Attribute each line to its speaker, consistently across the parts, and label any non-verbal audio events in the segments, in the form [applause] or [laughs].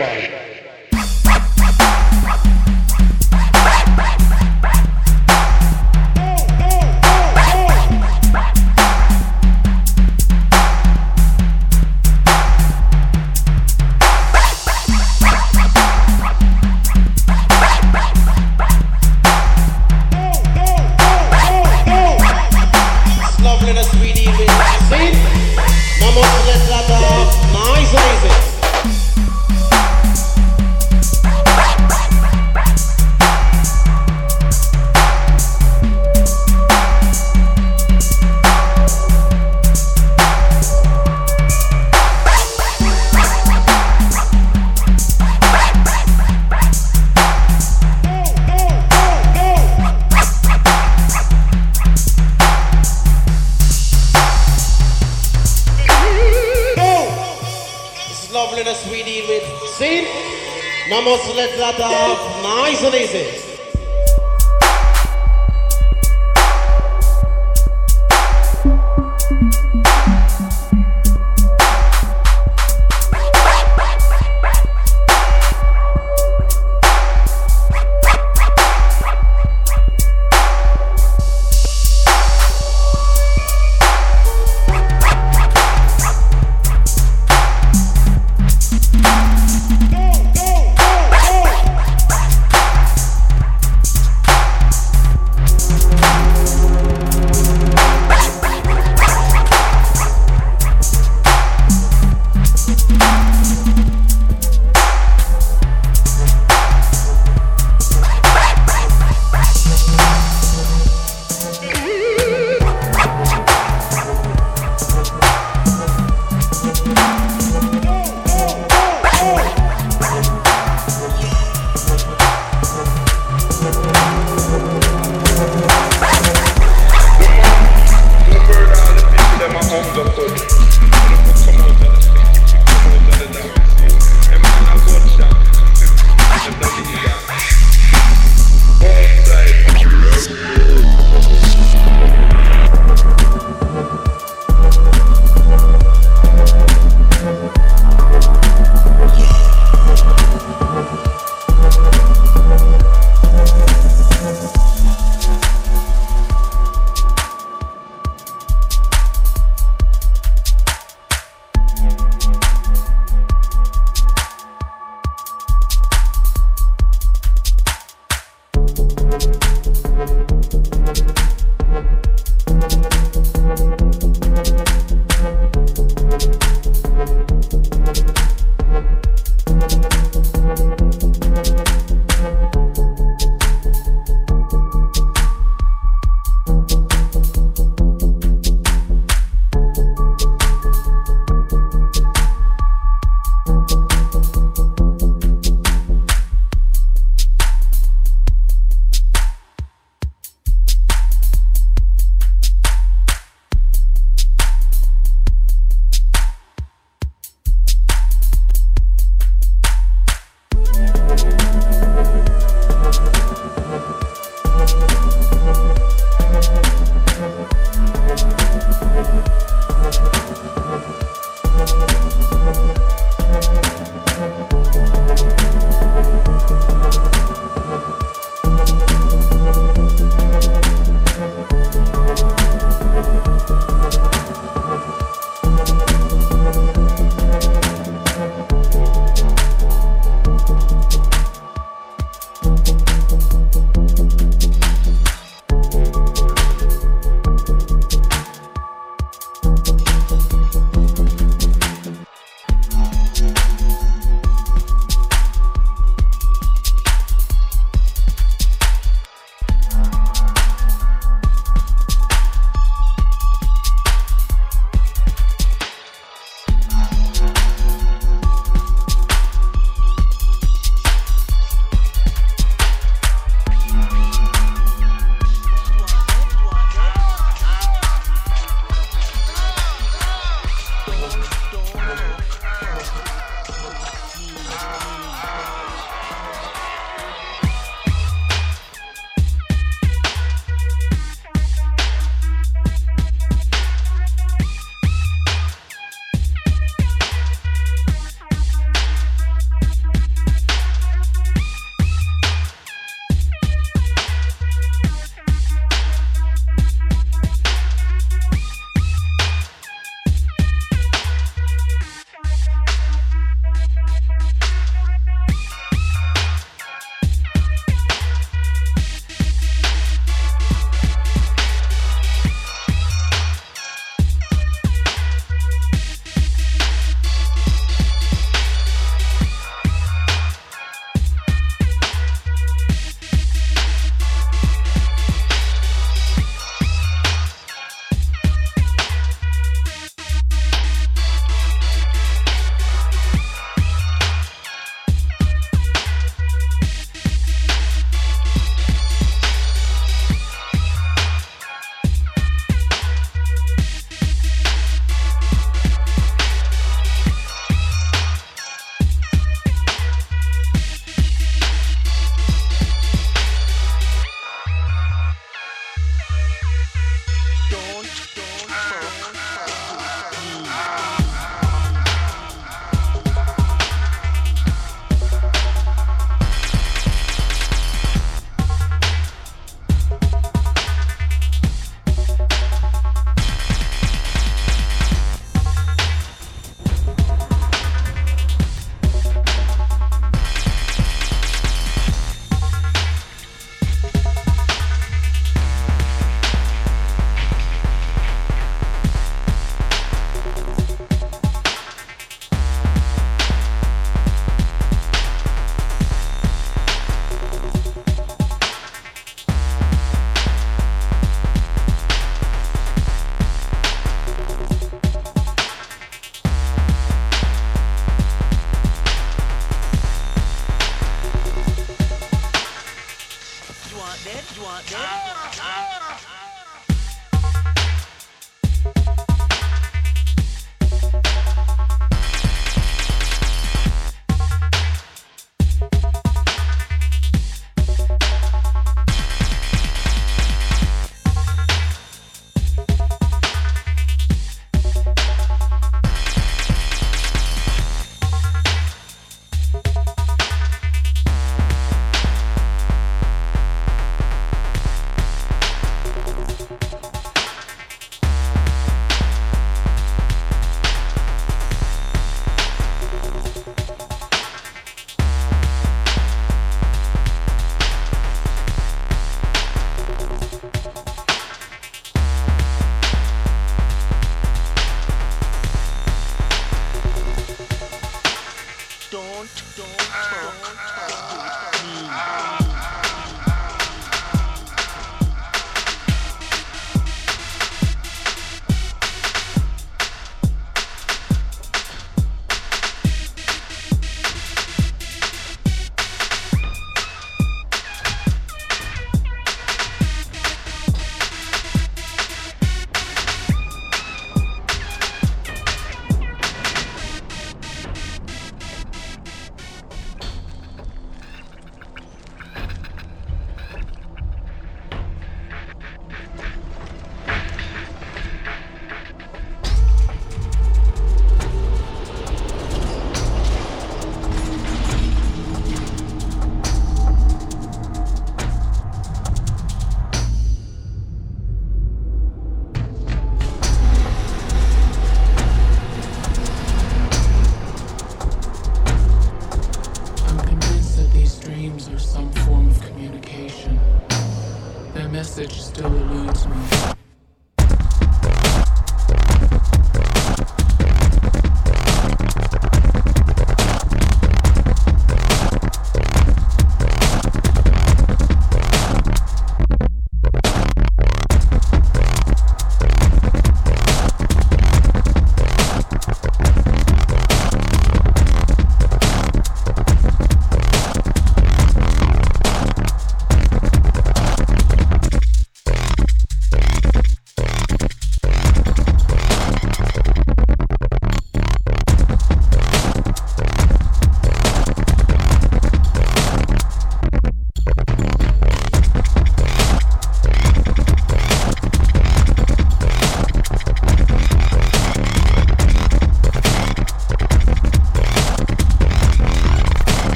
Speaker 1: outside,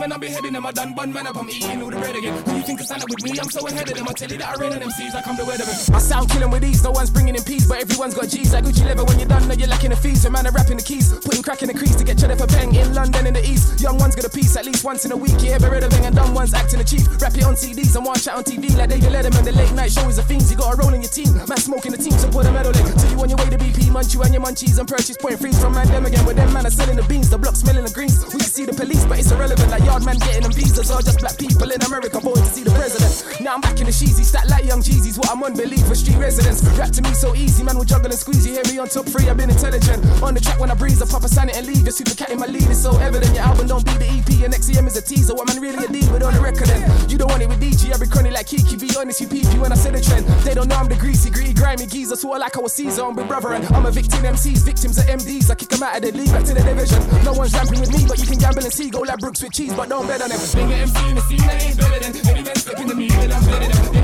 Speaker 2: team and I'm beheading them. I done one man up, I'm eating all the bread again. Who you think is standing with me? I'm so ahead of them. I tell you that I rain on them seas like come to the weatherman. I sound killing with ease, no one's bringing in peace, but everyone's got G's like Gucci leather. When you're done, know you're lacking the fees. So man, I'm rapping the keys, putting crack in the crease to get cheddar for peng in London in the east. Young ones get a piece at least once in a week. Yeah, ever rid of and dumb ones acting a chief. Rap it on CDs and watch it on TV like David Letterman. The late night show is a fiends. You got a role in your team. Man smoking the team, support a medal. Till you on your way to BP, munch you and your munchies and purchase point freeze from man them again. Where them man are selling the beans, the block smelling the greens. We can see the police, but it's irrelevant. Like yard man getting them visas. All just black people in America Boys to see the president. Now I'm back in the sheet. That light young Jeezy's what I'm on, believe for street residents. Rap to me so easy, man, we juggling and squeeze. You hear me on top three, I've been intelligent. On the track when I breeze, I pop a sonnet and leave. The super cat in my lead is so evident. Your album don't be the EP, your next is a teaser. What man really a but on the record then. You don't want it with DG, every crony like Kiki. Be honest, you peepy when I set the trend. They don't know I'm the greasy, gritty, grimy geezer. Swore like I was Caesar, I'm brother. And I'm a victim, MCs, victims of MDs. I kick them out of the league, back to the division. No one's jumping with me, but you can gamble and see. Go like Brooks with cheese, but don't bet on them. Being MC the scene, I ain't better than any man stepping to me, and I'm better than.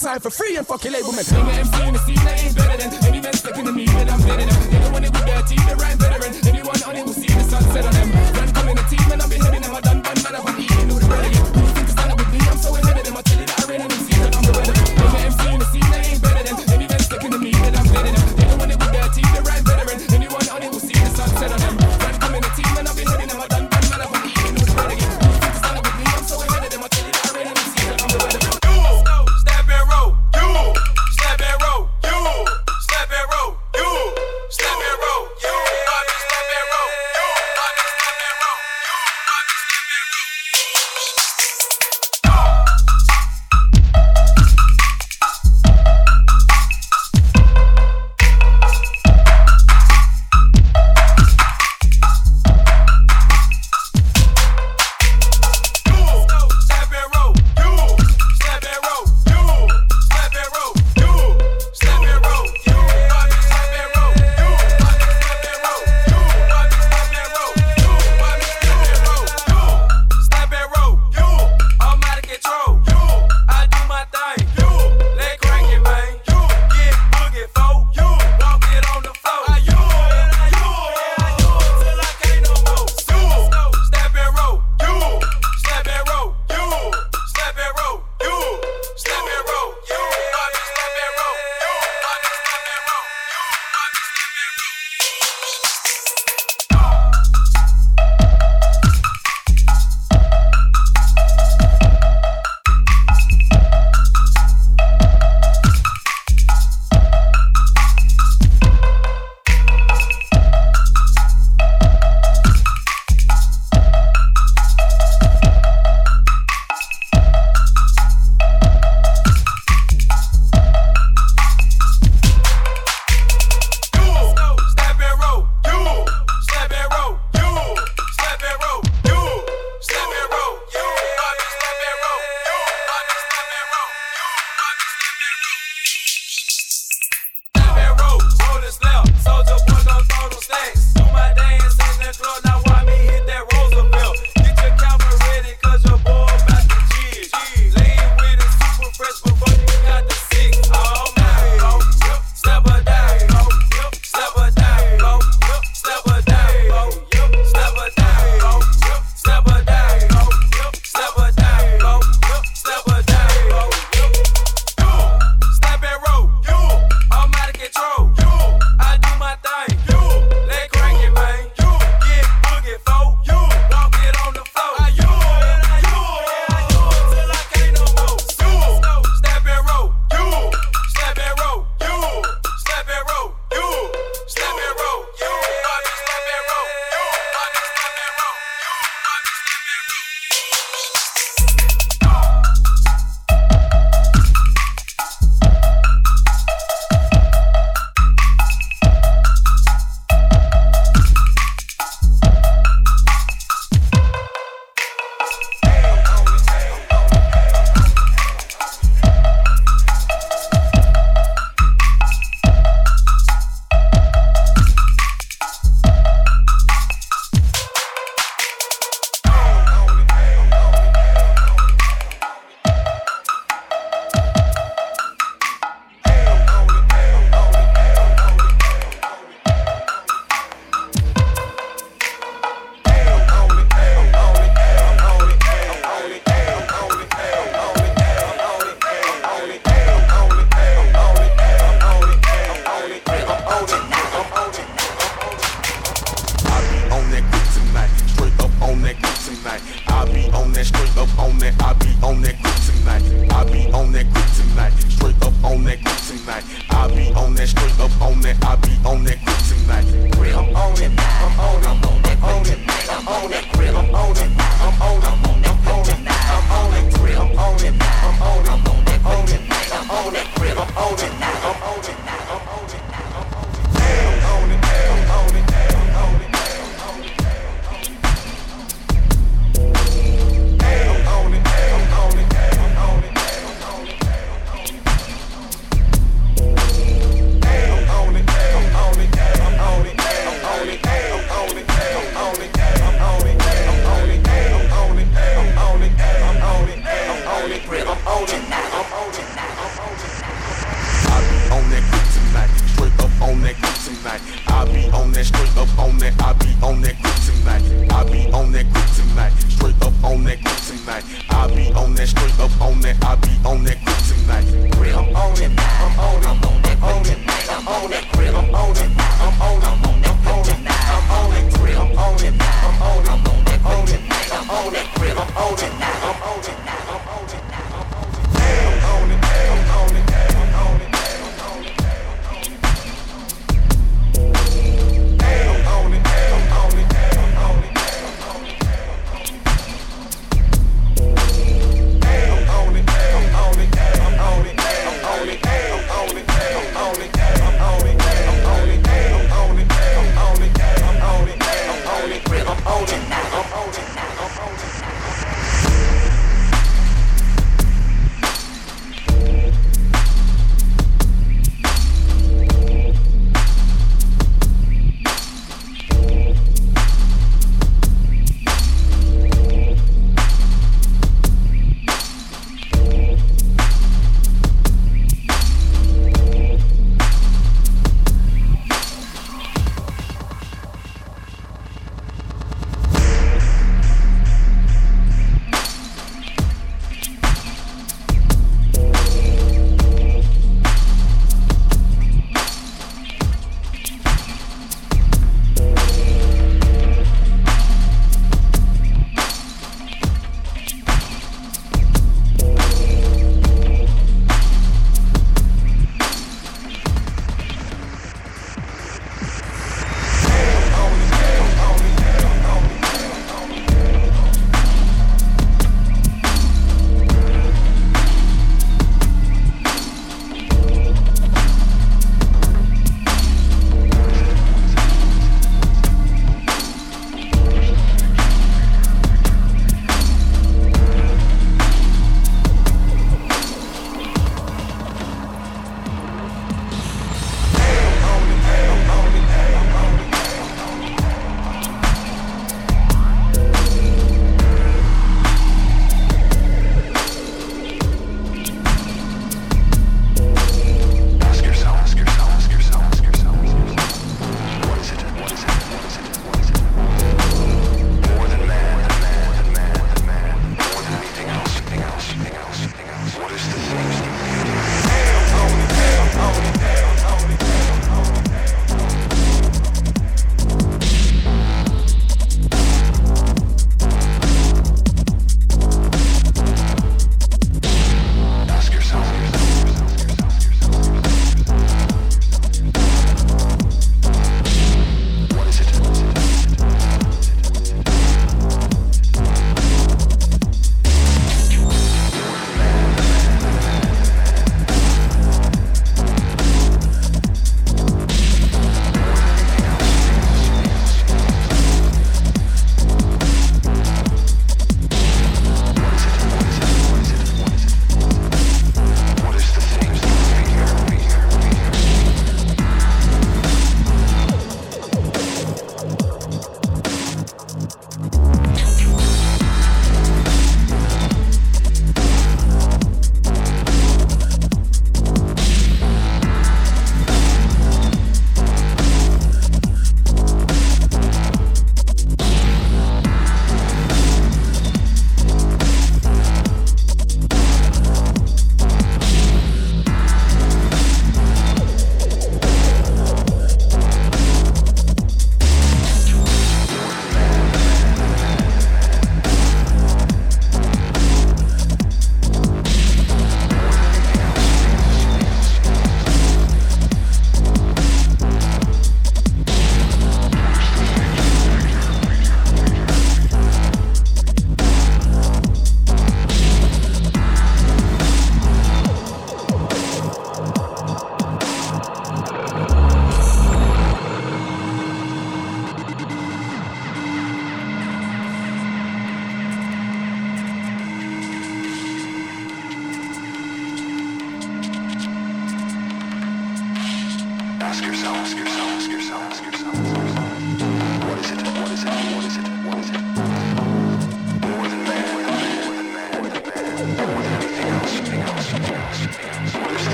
Speaker 2: Zijn for free and fuck your label, man.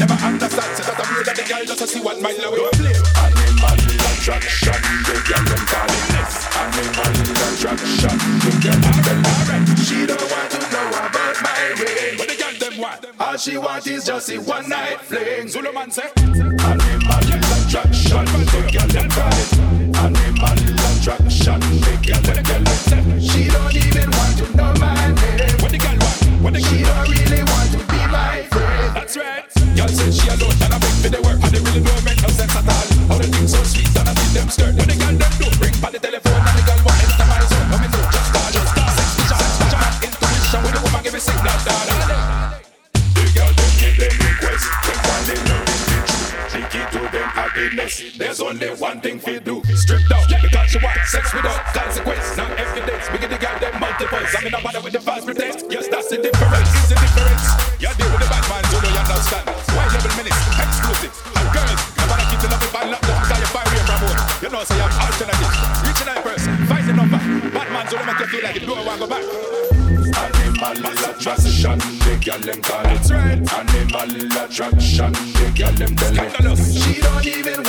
Speaker 2: never understand. So
Speaker 3: that's a way that the girl just to see what my love will play.
Speaker 4: Animal attraction, the girl them call it next. Animal attraction, the girl them call it. She don't want to know about my ring.
Speaker 3: But the girl them want.
Speaker 4: All she want is just a one night fling.
Speaker 3: Zulu man say.
Speaker 4: Animal attraction, the girl them call it. Animal attraction, the girl them. attraction. The girl them
Speaker 3: scandalous.
Speaker 4: She don't even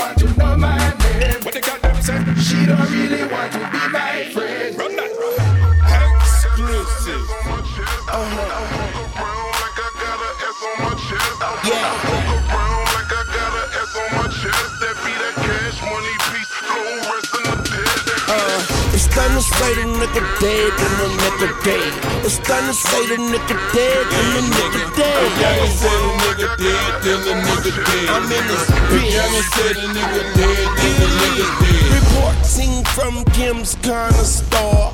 Speaker 5: nigga dead and the nigga dead. It's time to say the nigga dead and the nigga dead.
Speaker 6: Youngin said a nigga dead, then the nigga dead.
Speaker 5: I'm in this
Speaker 6: The
Speaker 5: bitch.
Speaker 6: youngin said a nigga dead, then the nigga dead.
Speaker 5: Reporting from Kim's Corner Store.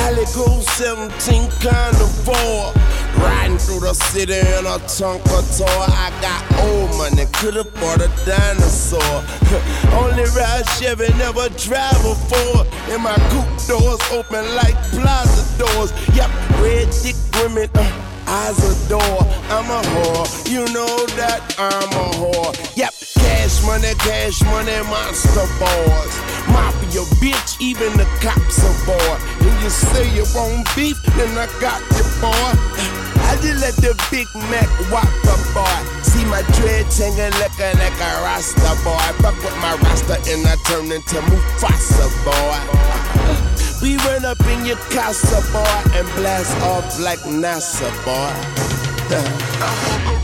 Speaker 5: Halico 17 Carnivore. Riding through the city in a Tonka tour. I got old money, could've bought a dinosaur. [laughs] Only ride Chevy, never drive a Ford. And my coupe doors open like plaza doors. Yep, red dick women. Uh, eyes adore. I'm a whore, you know that I'm a whore. Yep, cash money, cash money, monster boys. Mafia bitch, even the cops are bored. And you say you won't beef, then I got you, boy. I just let the Big Mac whop the boy. See my dreads hanging looking like a Rasta boy. Fuck with my Rasta and I turn into Mufasa boy. We run up in your casa, boy, and blast off like NASA, boy. [laughs] Uh,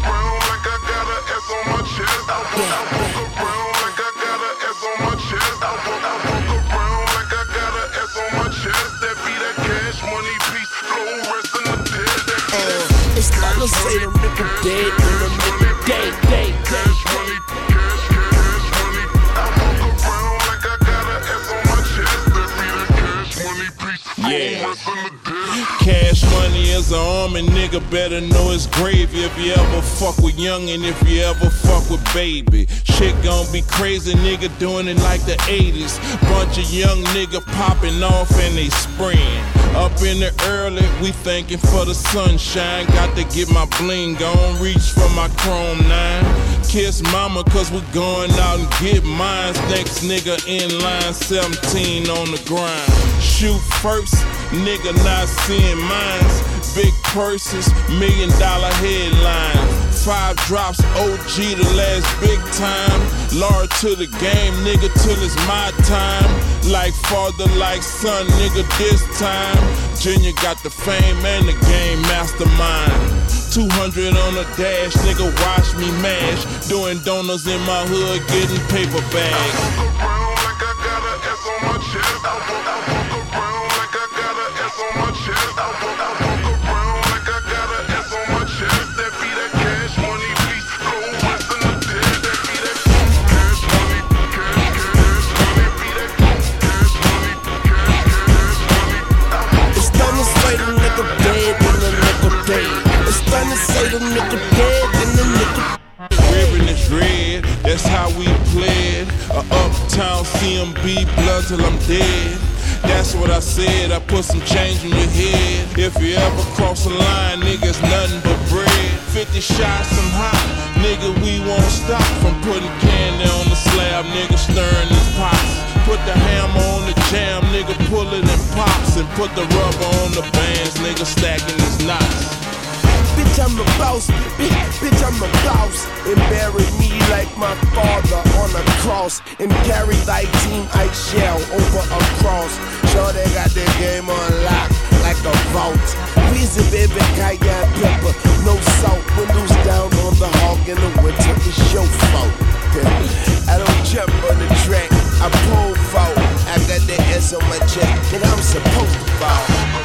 Speaker 6: is an arm and nigga better know it's gravy if you ever fuck with young and if you ever fuck with baby. Shit gon' be crazy, nigga doing it like the 80s. Bunch of young nigga popping off and they spraying. Up in the early, we thanking for the sunshine. Got to get my bling on, reach for my chrome 9. Kiss mama, cause we going out and get mines. Next nigga in line, 17 on the grind. Shoot first, nigga not seeing mines. Big purses, million dollar headlines. Five drops, OG the last big time. Lord to the game, nigga, till it's my time. Like father, like son, nigga, this time. Junior got the fame and the game mastermind. 200 on the dash, nigga, watch me mash. Doing donuts in my hood, getting paper bags.
Speaker 5: Say the nigga dead the nigga
Speaker 6: red, that's how we played. A uptown CMB, blood till I'm dead. That's what I said, I put some change in your head. If you ever cross the line, niggas nothing but bread. 50 shots, I'm hot, nigga, we won't stop from putting candy on the slab, nigga, stirring this pots. Put the hammer on the jam, nigga, pull it and pops. And put the rubber on the bands, nigga, stacking these knots.
Speaker 5: Bitch, I'm a boss. Bitch, I'm a boss. And bury me like my father on a cross. And carry thy team ice shell over a cross. Sure, they got their game on lock like a vault. Weezy, baby, cayenne pepper, no salt. Windows down on the hog in the winter. It's your fault. I don't jump on the track. I pull fault. I got the S on my chest. And I'm supposed to fall.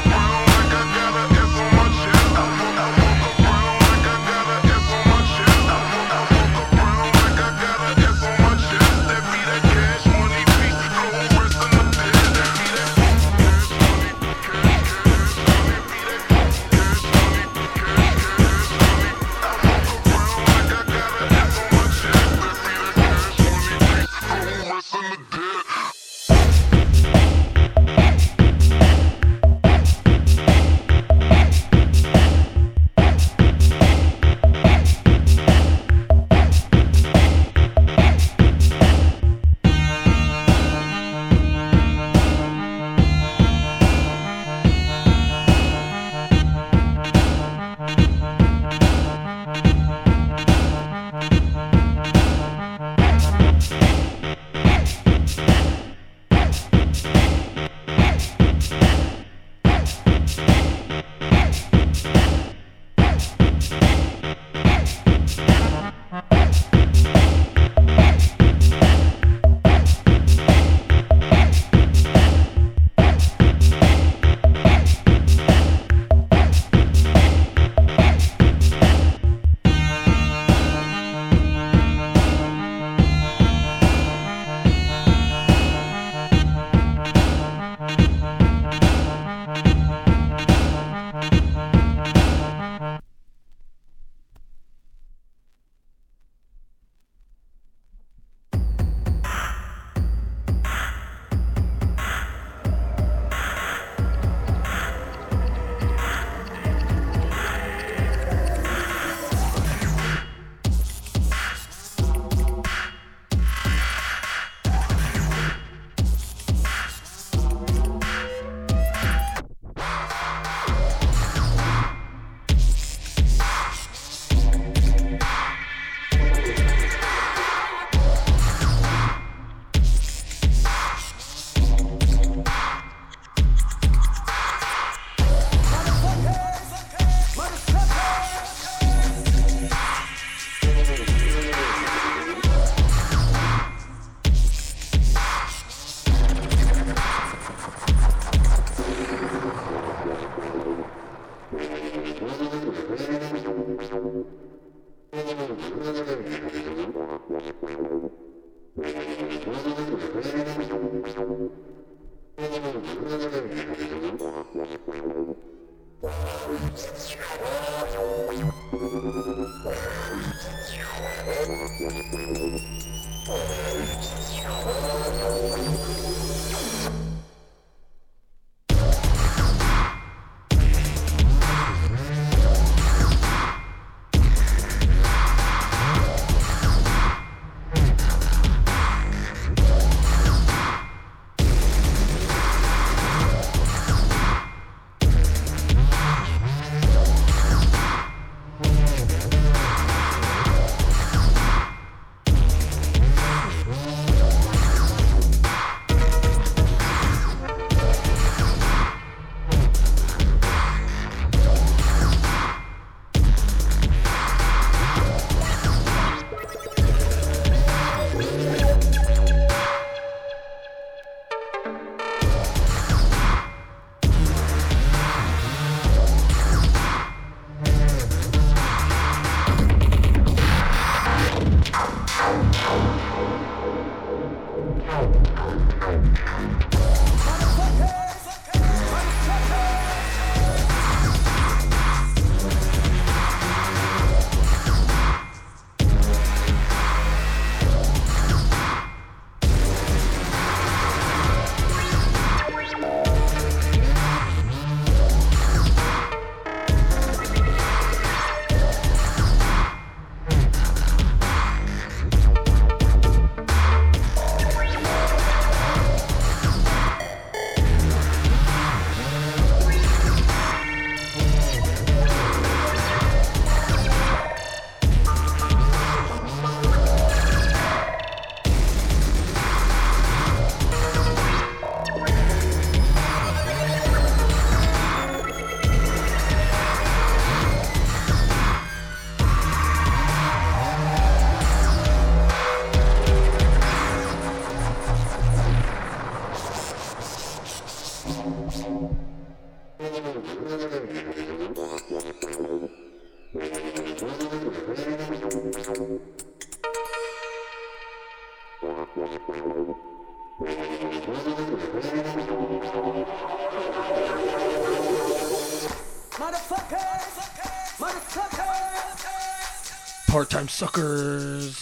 Speaker 7: Part-time suckers.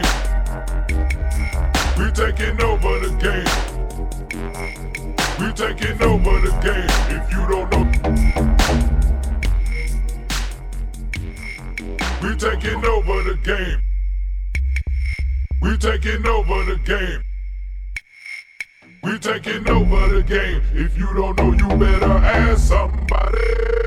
Speaker 8: game. We taking over the game. We taking over the game. If you don't know, we taking over the game. We taking over the game. We taking over the game. If you don't know, you better ask somebody.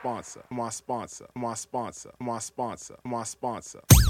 Speaker 9: Sponsor, my sponsor, my sponsor, my sponsor, my sponsor.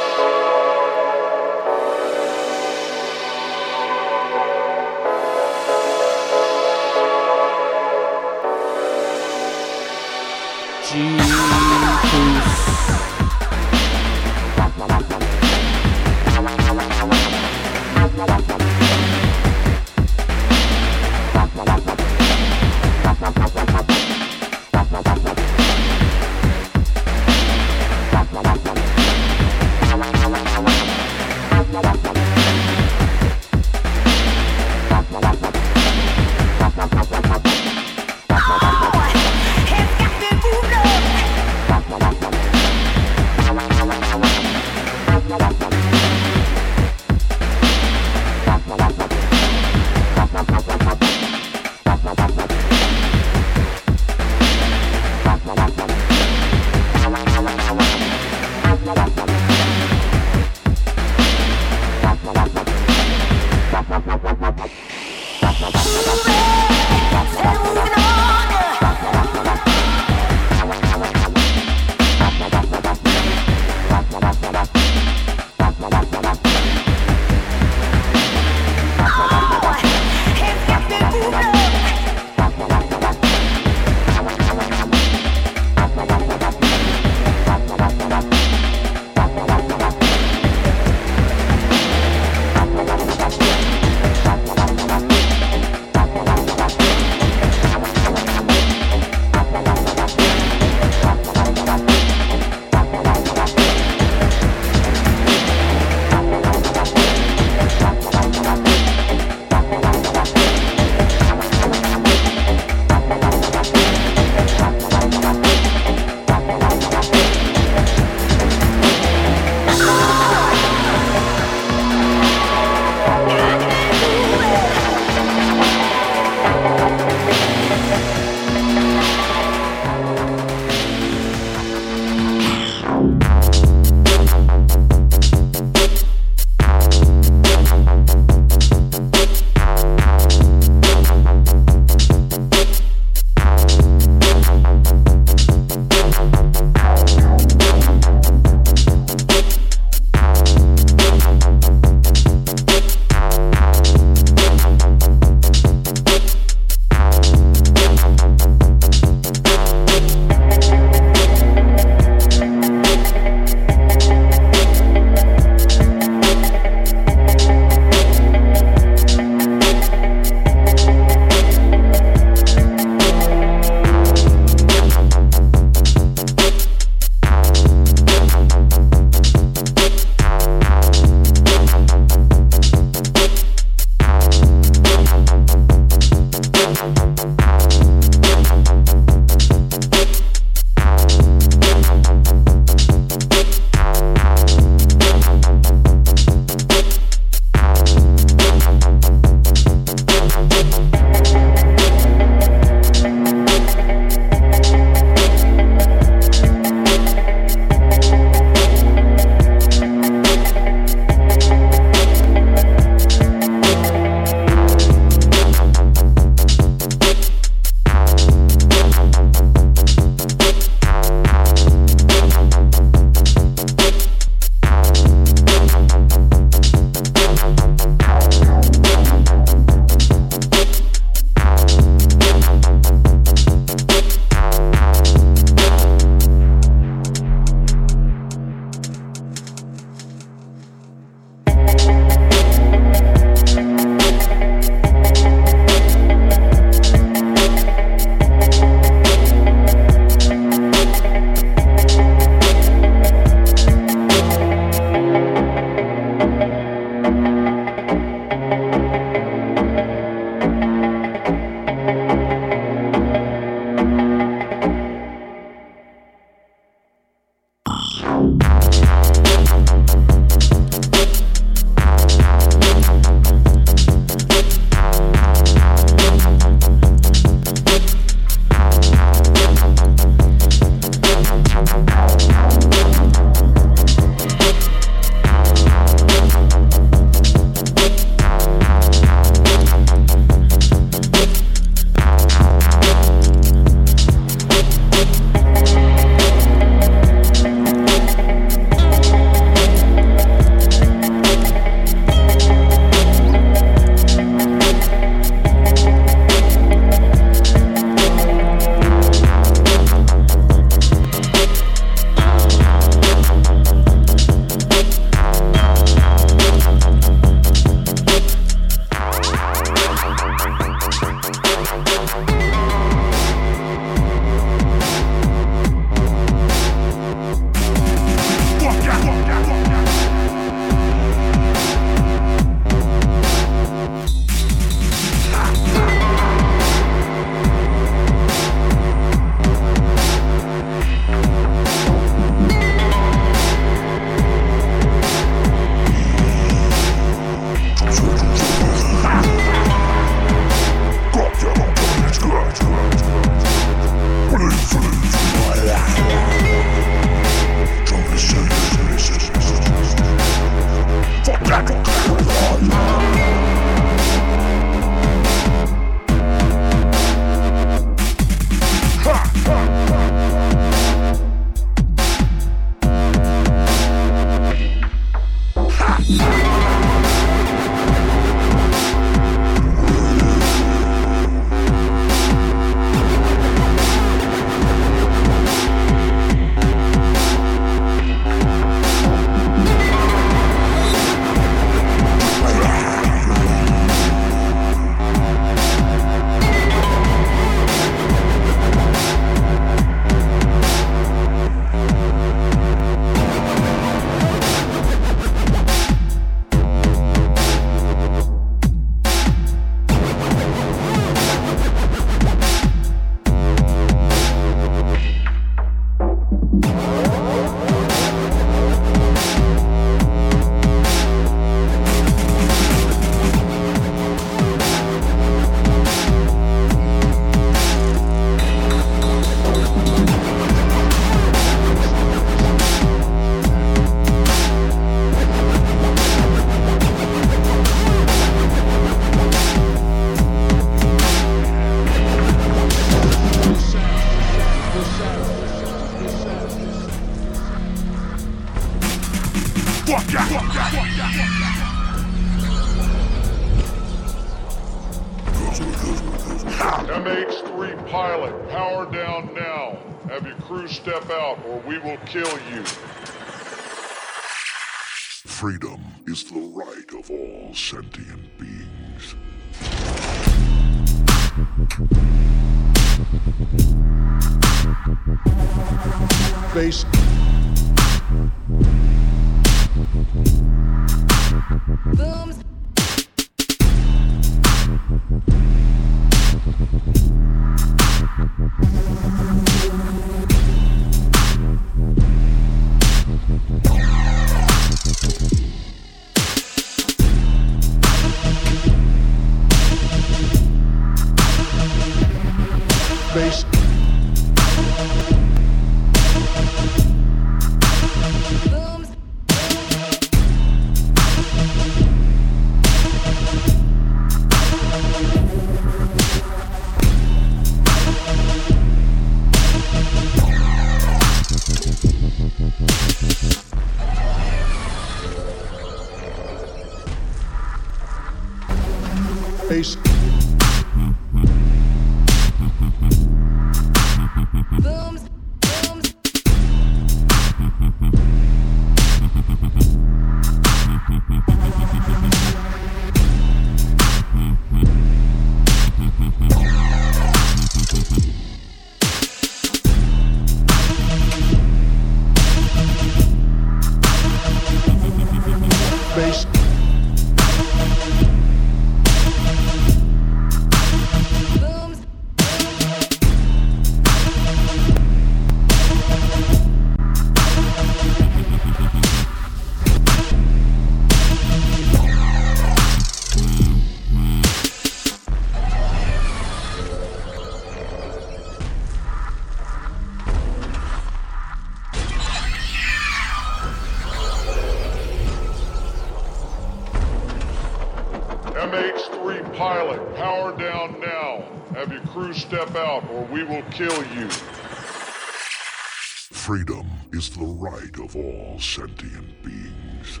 Speaker 10: Is the right of all sentient beings.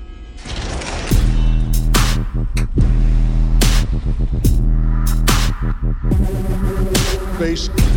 Speaker 8: Base.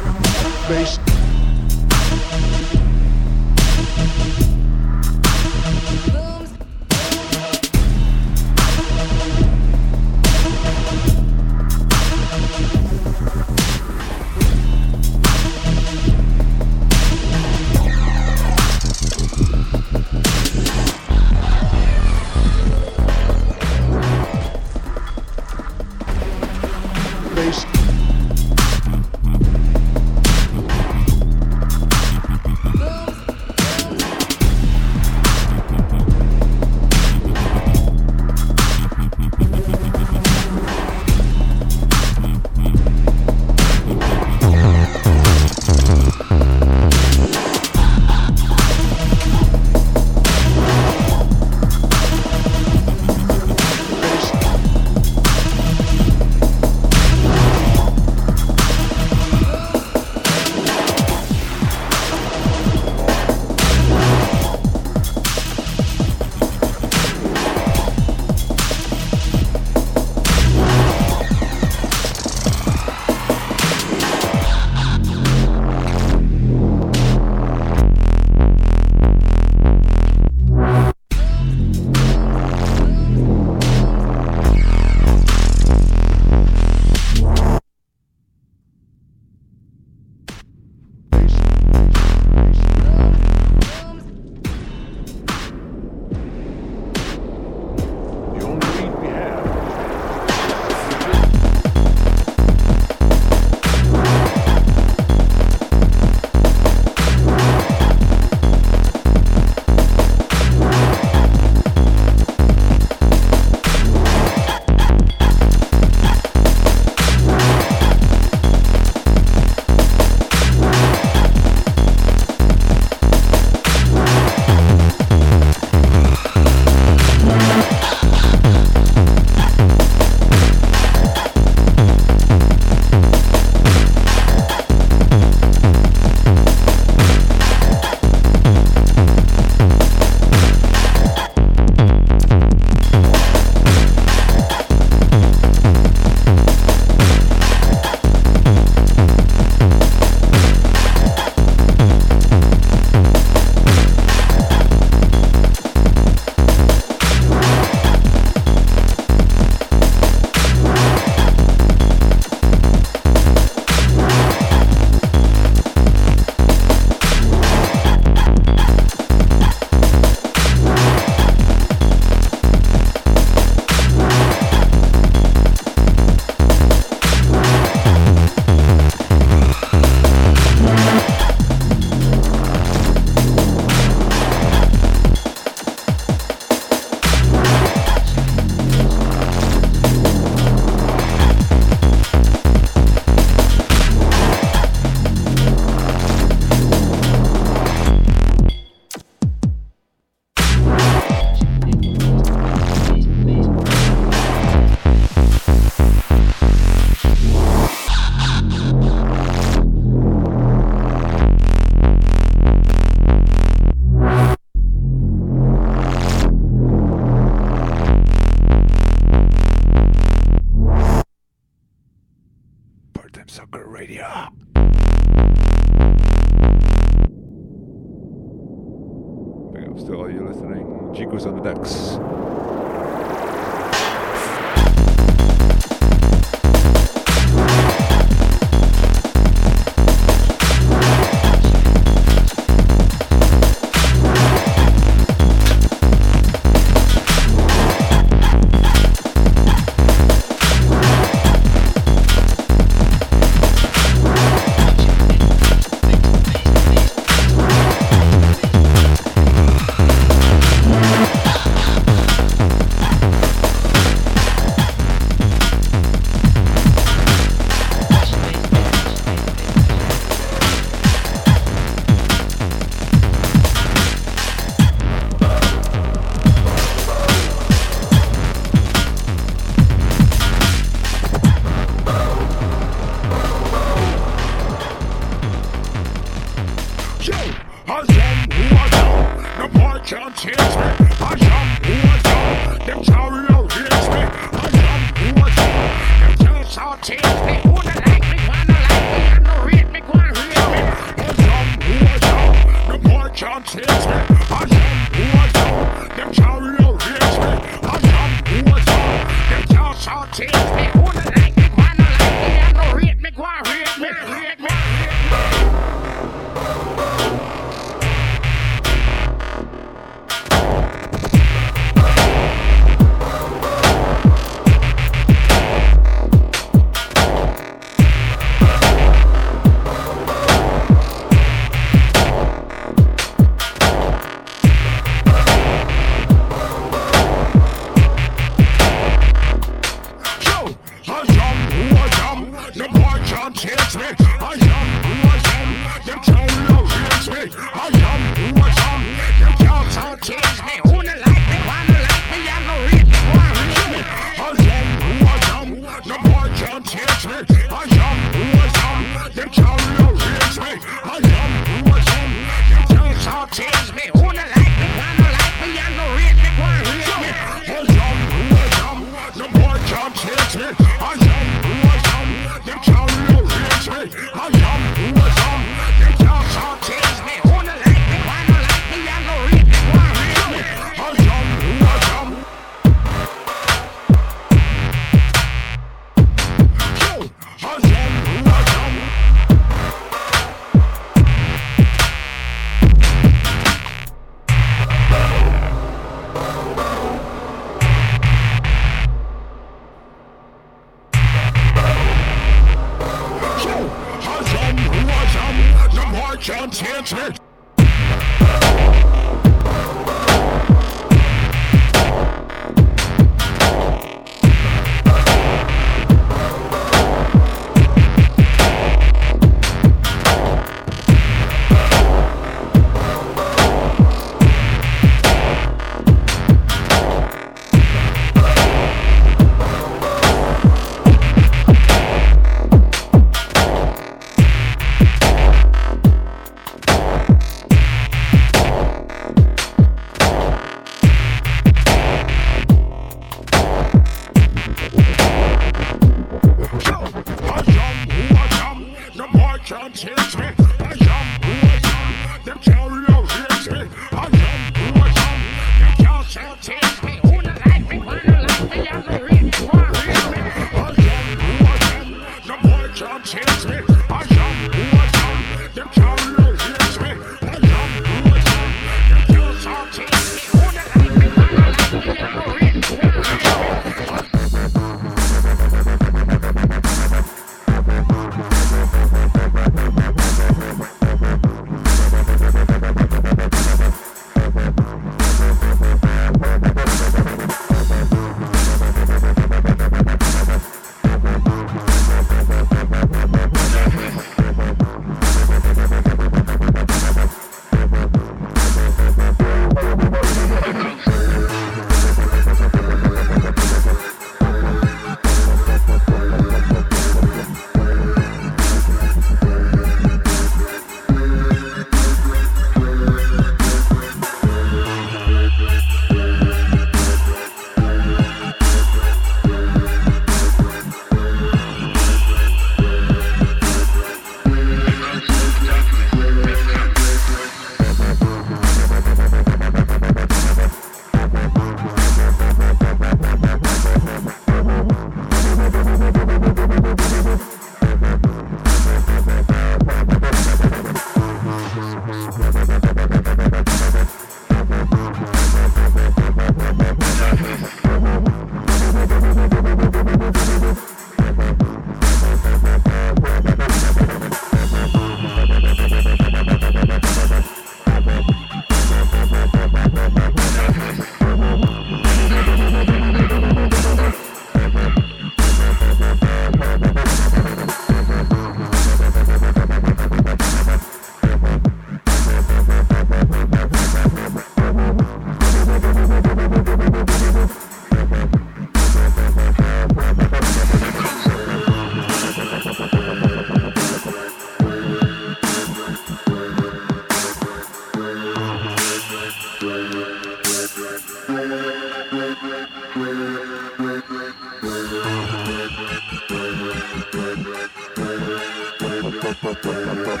Speaker 10: The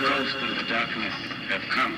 Speaker 11: ghosts of darkness have come.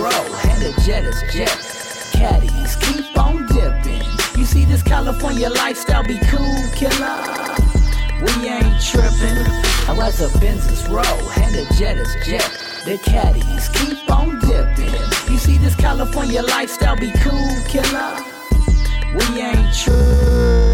Speaker 12: Row, and the jet is jet. Caddies, keep on dipping. You see this California lifestyle be cool, killer. We ain't tripping. I was a Benz's row, and the jet is jet. The caddies keep on dipping. You see this California lifestyle be cool, killer. We ain't tripping.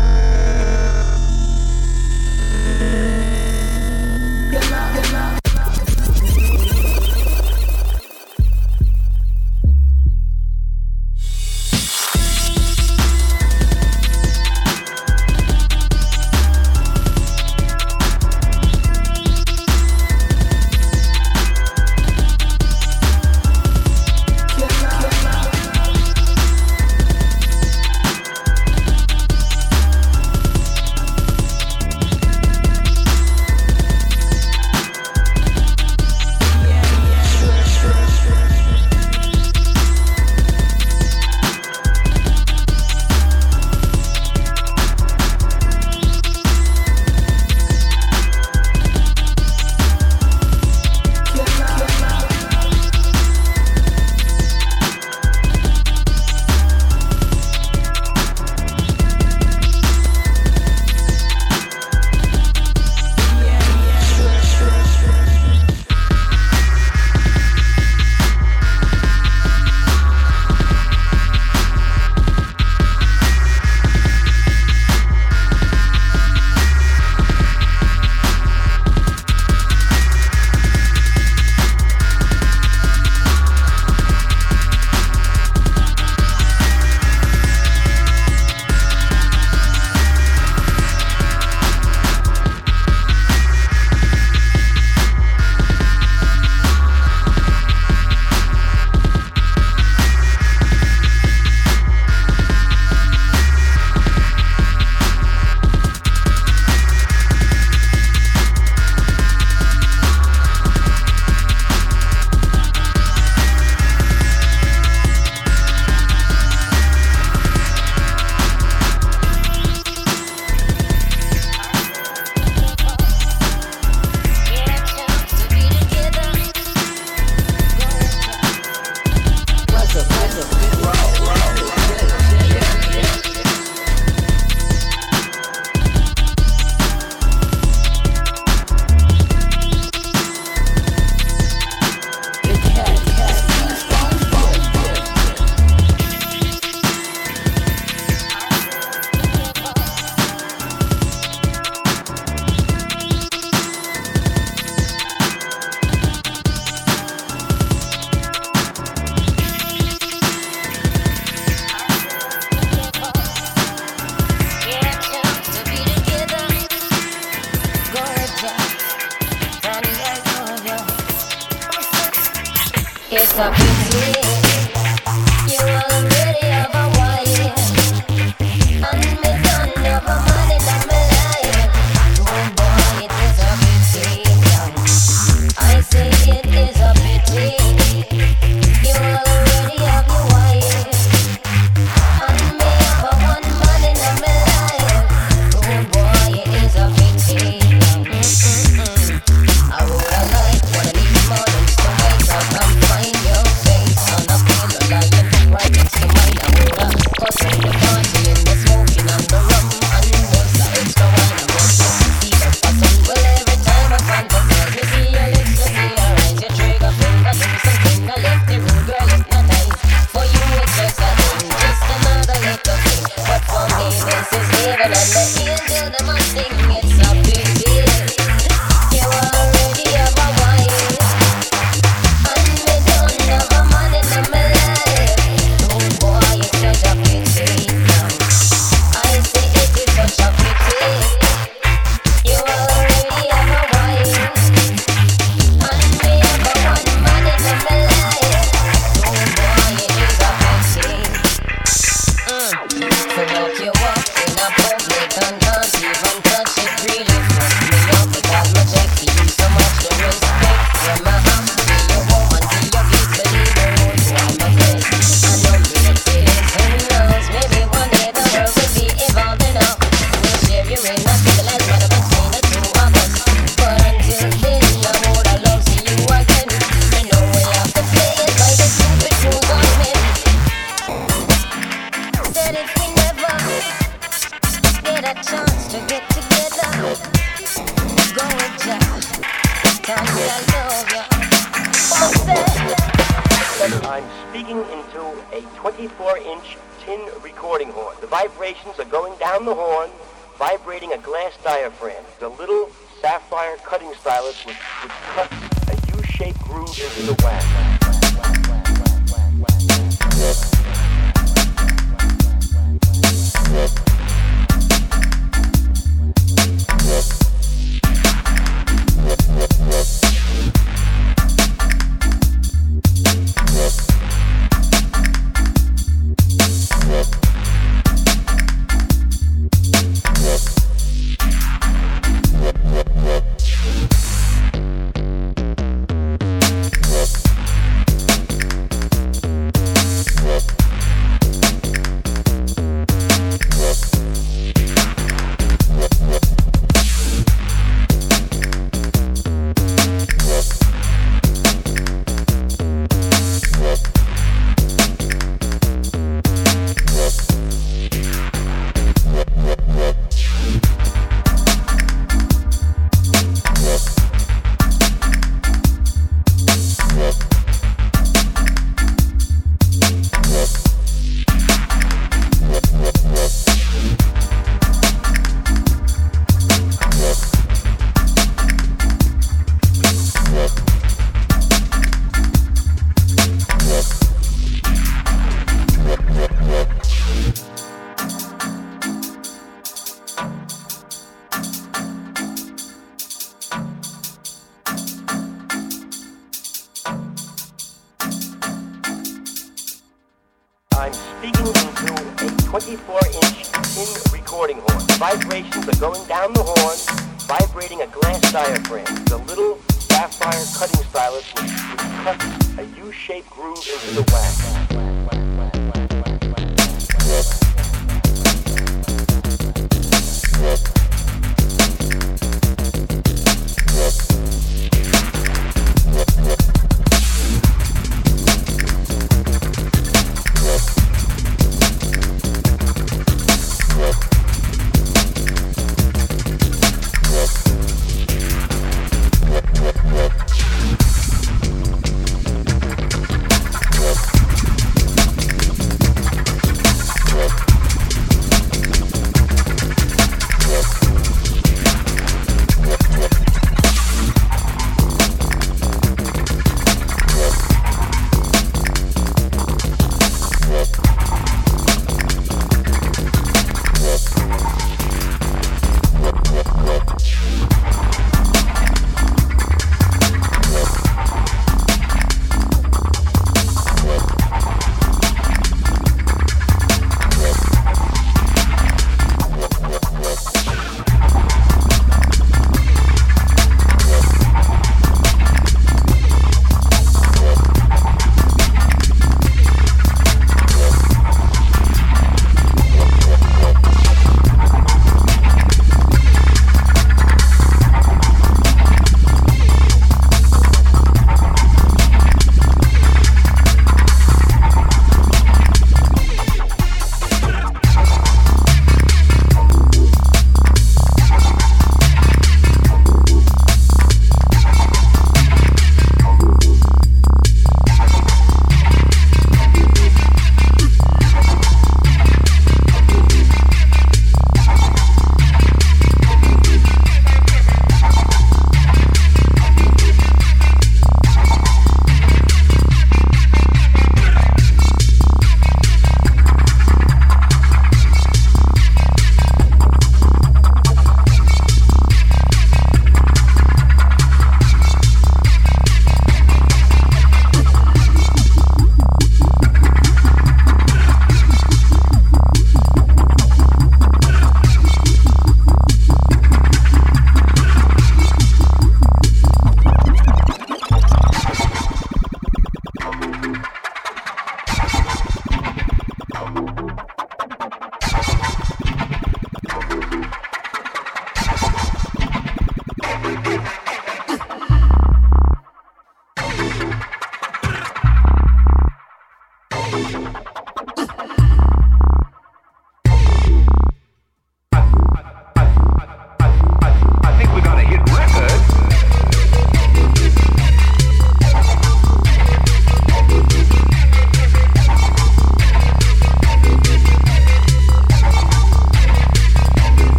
Speaker 13: Horn. The vibrations are going down the horn, vibrating a glass diaphragm. The little sapphire cutting stylus which, which cuts a U-shaped groove into the wax.